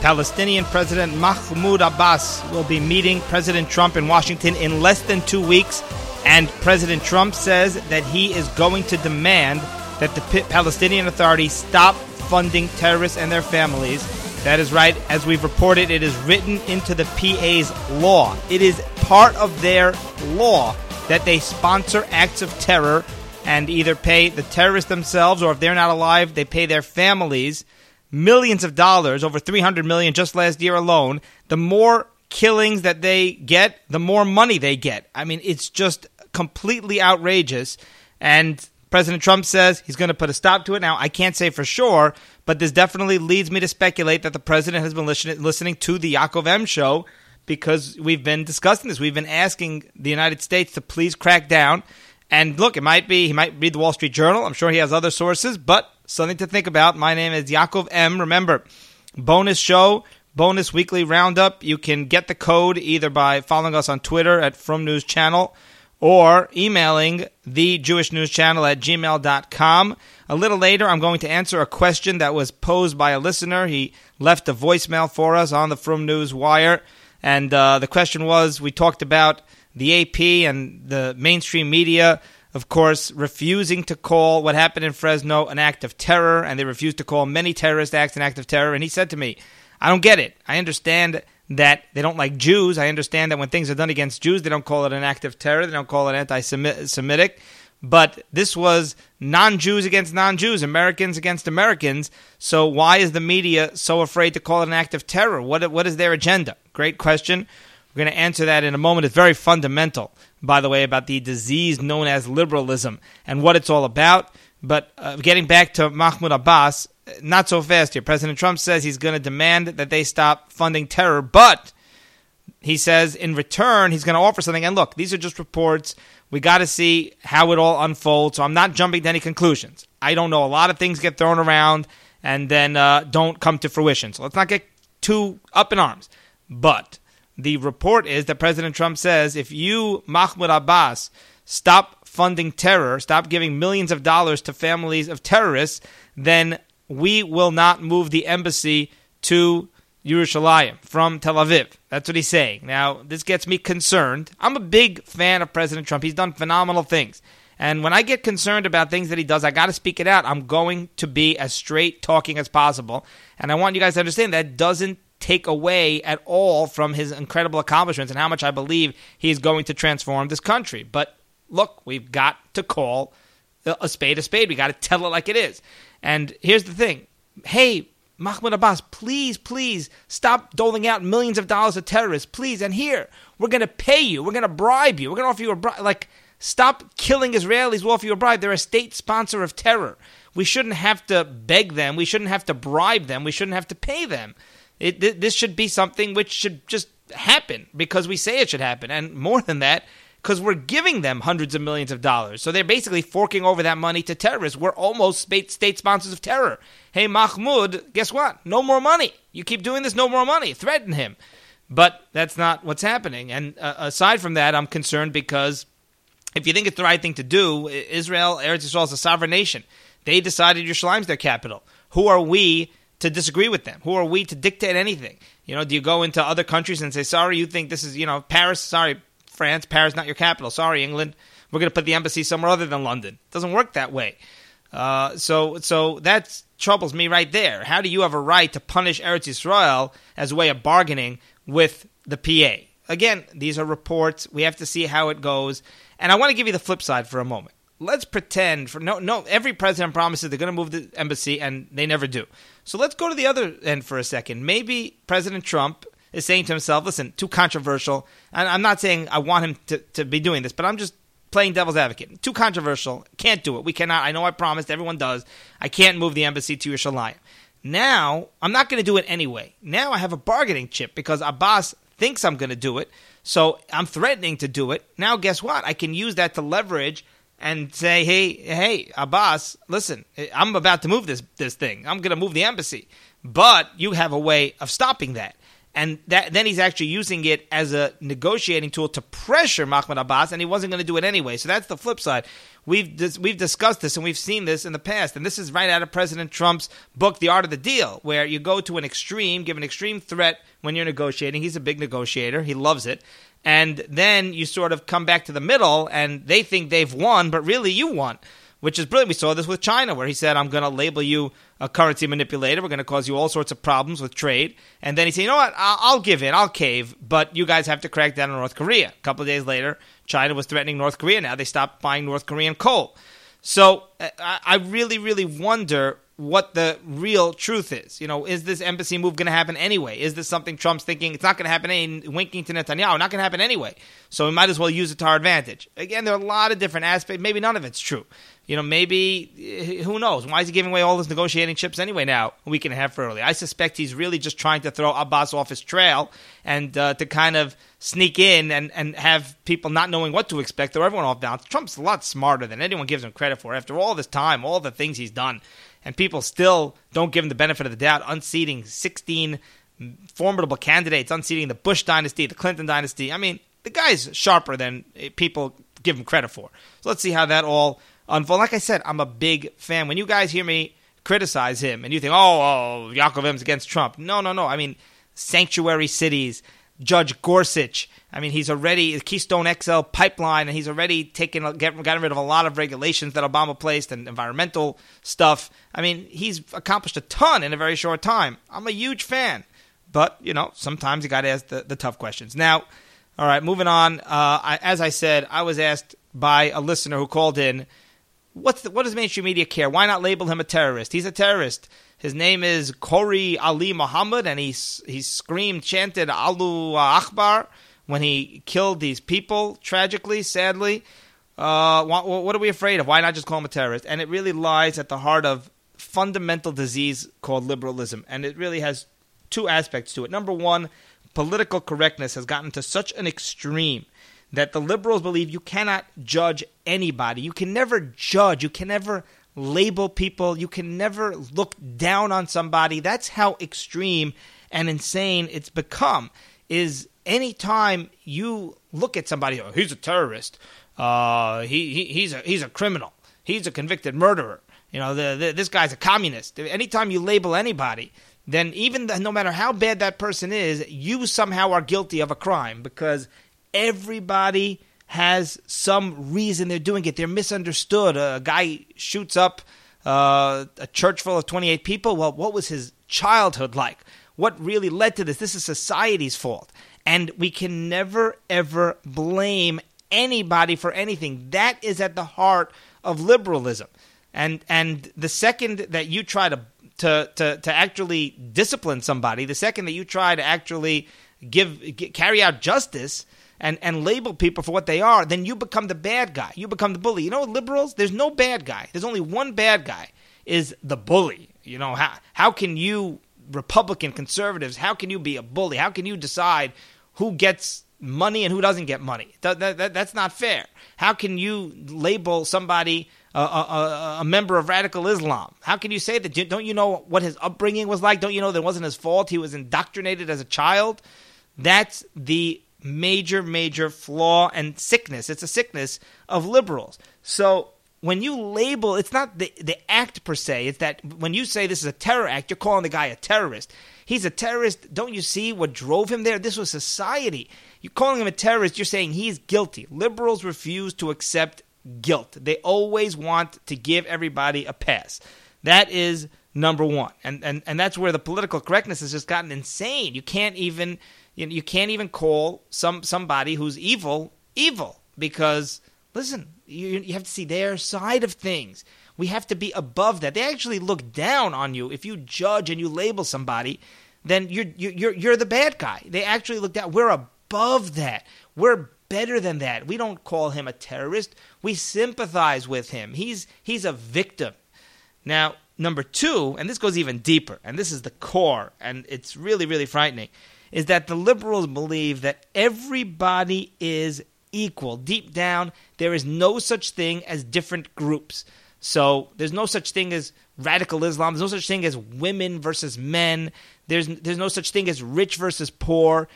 Palestinian President Mahmoud Abbas will be meeting President Trump in Washington in less than two weeks, and President Trump says that he is going to demand that the Palestinian Authority stop funding terrorists and their families. That is right. As we've reported, it is written into the PA's law. It is part of their law that they sponsor acts of terror and either pay the terrorists themselves or if they're not alive, they pay their families millions of dollars, over 300 million just last year alone. The more killings that they get, the more money they get. I mean, it's just completely outrageous. And President Trump says he's going to put a stop to it. Now, I can't say for sure, but this definitely leads me to speculate that the president has been listen- listening to the Yaakov M show because we've been discussing this. We've been asking the United States to please crack down. And look, it might be he might read the Wall Street Journal. I'm sure he has other sources, but something to think about. My name is Yaakov M. Remember, bonus show, bonus weekly roundup. You can get the code either by following us on Twitter at From News Channel or emailing the Jewish News Channel at gmail.com. A little later, I'm going to answer a question that was posed by a listener. He left a voicemail for us on the From News Wire. And uh, the question was we talked about the AP and the mainstream media, of course, refusing to call what happened in Fresno an act of terror, and they refused to call many terrorist acts an act of terror. And he said to me, I don't get it. I understand that they don't like Jews. I understand that when things are done against Jews, they don't call it an act of terror. They don't call it anti Semitic. But this was non Jews against non Jews, Americans against Americans. So why is the media so afraid to call it an act of terror? What, what is their agenda? Great question. We're going to answer that in a moment. It's very fundamental, by the way, about the disease known as liberalism and what it's all about. But uh, getting back to Mahmoud Abbas, not so fast here. President Trump says he's going to demand that they stop funding terror, but he says in return he's going to offer something. And look, these are just reports. We got to see how it all unfolds. So I'm not jumping to any conclusions. I don't know. A lot of things get thrown around and then uh, don't come to fruition. So let's not get too up in arms. But the report is that President Trump says if you, Mahmoud Abbas, stop funding terror, stop giving millions of dollars to families of terrorists, then we will not move the embassy to Yerushalayim from Tel Aviv. That's what he's saying. Now, this gets me concerned. I'm a big fan of President Trump. He's done phenomenal things. And when I get concerned about things that he does, I got to speak it out. I'm going to be as straight talking as possible. And I want you guys to understand that doesn't take away at all from his incredible accomplishments and how much I believe he is going to transform this country. But look, we've got to call a spade a spade. We got to tell it like it is. And here's the thing hey, Mahmoud Abbas, please, please stop doling out millions of dollars to terrorists, please. And here, we're going to pay you. We're going to bribe you. We're going to offer you a bribe. Like, stop killing Israelis. We'll offer you a bribe. They're a state sponsor of terror. We shouldn't have to beg them. We shouldn't have to bribe them. We shouldn't have to pay them. It, this should be something which should just happen because we say it should happen. And more than that, because we're giving them hundreds of millions of dollars. So they're basically forking over that money to terrorists. We're almost state sponsors of terror. Hey, Mahmoud, guess what? No more money. You keep doing this, no more money. Threaten him. But that's not what's happening. And uh, aside from that, I'm concerned because if you think it's the right thing to do, Israel, Eretz Israel is a sovereign nation. They decided Yerushalayim's their capital. Who are we to disagree with them? Who are we to dictate anything? You know, do you go into other countries and say, sorry, you think this is, you know, Paris, sorry, France. Paris not your capital. Sorry, England. We're going to put the embassy somewhere other than London. It doesn't work that way. Uh, so, so that troubles me right there. How do you have a right to punish Eretz Yisrael as a way of bargaining with the PA? Again, these are reports. We have to see how it goes. And I want to give you the flip side for a moment. Let's pretend for no no every president promises they're going to move the embassy and they never do. So let's go to the other end for a second. Maybe President Trump is saying to himself, listen, too controversial. And I'm not saying I want him to, to be doing this, but I'm just playing devil's advocate. Too controversial. Can't do it. We cannot. I know I promised. Everyone does. I can't move the embassy to Yerushalayim. Now, I'm not going to do it anyway. Now I have a bargaining chip because Abbas thinks I'm going to do it. So I'm threatening to do it. Now, guess what? I can use that to leverage and say, hey, hey, Abbas, listen, I'm about to move this, this thing. I'm going to move the embassy. But you have a way of stopping that. And that, then he's actually using it as a negotiating tool to pressure Mahmoud Abbas, and he wasn't going to do it anyway. So that's the flip side. We've dis- we've discussed this and we've seen this in the past, and this is right out of President Trump's book, The Art of the Deal, where you go to an extreme, give an extreme threat when you're negotiating. He's a big negotiator; he loves it, and then you sort of come back to the middle, and they think they've won, but really you won which is brilliant. We saw this with China, where he said, I'm going to label you a currency manipulator. We're going to cause you all sorts of problems with trade. And then he said, you know what? I'll, give in. I'll cave. But you guys have to crack down on North Korea. A couple of days later, China was threatening North Korea. Now they stopped buying North Korean coal. So uh, I, I really, really wonder what the real truth is. You know, is this embassy move going to happen anyway? Is this something Trump's thinking it's not going to happen? Any, winking to Netanyahu, not going to happen anyway. So we might as well use it to our advantage. Again, there are a lot of different aspects. Maybe none of it's true you know, maybe eh, who knows? Why is he giving away all his negotiating chips anyway? Now a week and a half early, I suspect he's really just trying to throw Abbas off his trail and uh, to kind of sneak in and, and have people not knowing what to expect, throw everyone off balance. Trump's a lot smarter than anyone gives him credit for. After all this time, all the things he's done, and people still don't give him the benefit of the doubt, unseating 16 formidable candidates, unseating the Bush dynasty, the Clinton dynasty. I mean, the guy's sharper than eh, people give him credit for. So let's see how that all unfold. Like I said, I'm a big fan. When you guys hear me criticize him and you think, oh, oh Yaakov M's against Trump. No, no, no. I mean, sanctuary cities, Judge Gorsuch. I mean, he's already the Keystone XL pipeline, and he's already taken get, gotten rid of a lot of regulations that Obama placed and environmental stuff. I mean, he's accomplished a ton in a very short time. I'm a huge fan, but you know, sometimes you got to ask the, the tough questions. Now, all right, moving on. Uh, I, as I said, I was asked by a listener who called in What's the, what does mainstream media care? Why not label him a terrorist? He's a terrorist. His name is Kori Ali Muhammad, and he he screamed, chanted Allahu Akbar when he killed these people tragically, sadly. Uh, what, what, are we afraid of? Why not just call him a terrorist? And it really lies at the heart of fundamental disease called liberalism, and it really has two aspects to it. Number one, political correctness has gotten to such an extreme that the liberals believe you cannot judge anybody. You can never judge. You can never label people. You can never look down on somebody. That's how extreme and insane it's become. Is anytime you look at somebody, oh, he's a terrorist. Uh, he, he he's a he's a criminal. He's a convicted murderer. You know, the, the, this guy's a communist. Anytime you label anybody, then even the, no matter how bad that person is, you somehow are guilty of a crime because everybody has some reason they're doing it. They're misunderstood. A guy shoots up uh, a church full of 28 people. Well, what was his childhood like? What really led to this? This is society's fault. And we can never, ever blame anybody for anything. That is at the heart of liberalism. And, and the second that you try to, to, to, to actually discipline somebody, the second that you try to actually give, carry out justice, and, and label people for what they are, then you become the bad guy. You become the bully. You know, liberals, there's no bad guy. There's only one bad guy, is the bully. You know, how, how can you, Republican conservatives, how can you be a bully? How can you decide who gets money and who doesn't get money? That, that, that, that's not fair. How can you label somebody a, a, a, member of radical Islam? How can you say that? Don't you know what his upbringing was like? Don't you know that wasn't his fault? He was indoctrinated as a child. That's the major, major flaw and sickness. It's a sickness of liberals. So when you label, it's not the, the act per se, it's that when you say this is a terror act, you're calling the guy a terrorist. He's a terrorist. Don't you see what drove him there? This was society. You're calling him a terrorist, you're saying he's guilty. Liberals refuse to accept guilt. They always want to give everybody a pass. That is number one. And, and, and that's where the political correctness has just gotten insane. You can't even you, you can't even call some somebody who's evil evil because listen, you, you have to see their side of things. We have to be above that. They actually look down on you if you judge and you label somebody. Then you're you're you're the bad guy. They actually look down. We're above that. We're better than that. We don't call him a terrorist. We sympathize with him. He's he's a victim. Now, number 2, and this goes even deeper, and this is the core and it's really really frightening is that the liberals believe that everybody is equal. Deep down, there is no such thing as different groups. So there's no such thing as radical Islam. There's no such thing as women versus men. There's there's no such thing as rich versus poor,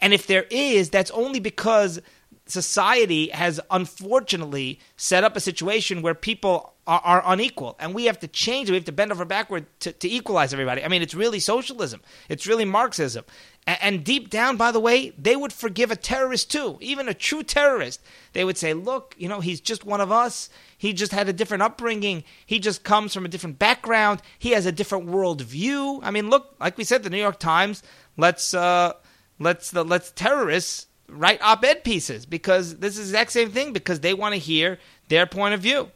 and if there is, that's only because society has unfortunately set up a situation where people are, are, unequal, and we have to change. We have to bend over backward to, to equalize everybody. I mean, it's really socialism. It's really Marxism. And, deep down, by the way, they would forgive a terrorist too, even a true terrorist. They would say, "Look, you know, he's just one of us. He just had a different upbringing. He just comes from a different background. He has a different worldview." I mean, look, like we said, the New York Times let's uh, let's the let's terrorists write op-ed pieces because this is the exact same thing because they want to hear their point of view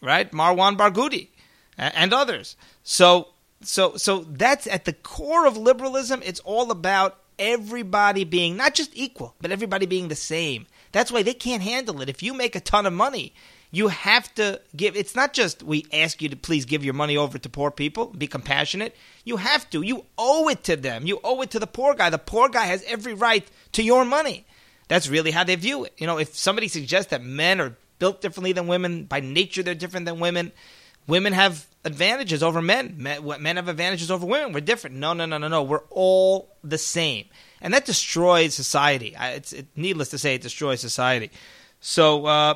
right marwan barghouti and others so so so that's at the core of liberalism. It's all about everybody being not just equal but everybody being the same. That's why they can't handle it. If you make a ton of money you have to give it's not just we ask you to please give your money over to poor people be compassionate. You have to. You owe it to them. You owe it to the poor guy. The poor guy has every right to your money. That's really how they view it. You know if somebody suggests that men are built differently than women by nature they're different than women women have advantages over men men, men have advantages over women we're different no no no no no we're all the same and that destroys society it's it, needless to say it destroys society so uh,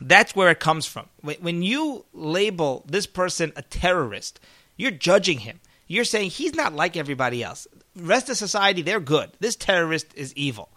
that's where it comes from. When you label this person a terrorist, you're judging him. You're saying he's not like everybody else. Rest of society, they're good. This terrorist is evil.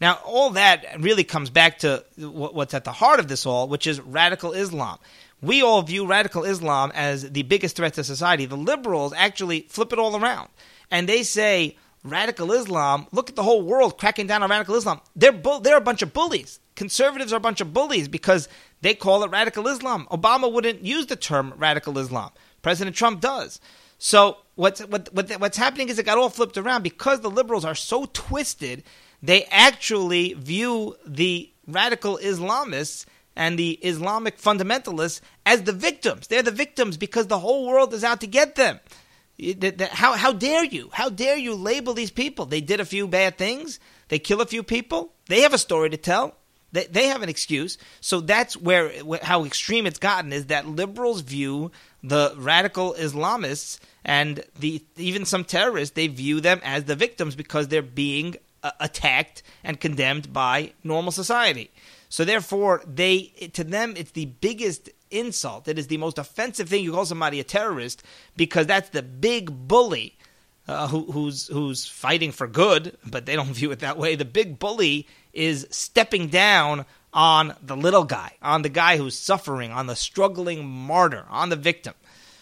Now, all that really comes back to what's at the heart of this all, which is radical Islam. We all view radical Islam as the biggest threat to society. The liberals actually flip it all around. And they say, radical Islam, look at the whole world cracking down on radical Islam. They're, bu- they're a bunch of bullies. Conservatives are a bunch of bullies because they call it radical Islam. Obama wouldn't use the term radical Islam. President Trump does. So what's what, what, what's happening is it got all flipped around because the liberals are so twisted. They actually view the radical Islamists and the Islamic fundamentalists as the victims. They're the victims because the whole world is out to get them. How, how dare you? How dare you label these people? They did a few bad things. They kill a few people. They have a story to tell. They, they have an excuse. So that's where how extreme it's gotten is that liberals view the radical Islamists and the even some terrorists they view them as the victims because they're being uh, attacked and condemned by normal society. So therefore, they to them it's the biggest insult. It is the most offensive thing you call somebody a terrorist because that's the big bully uh, who, who's who's fighting for good, but they don't view it that way. The big bully is stepping down on the little guy, on the guy who's suffering, on the struggling martyr, on the victim.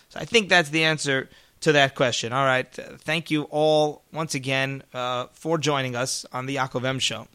So I think that's the answer to that question. All right. Thank you all once again uh, for joining us on the Yaakov M Show.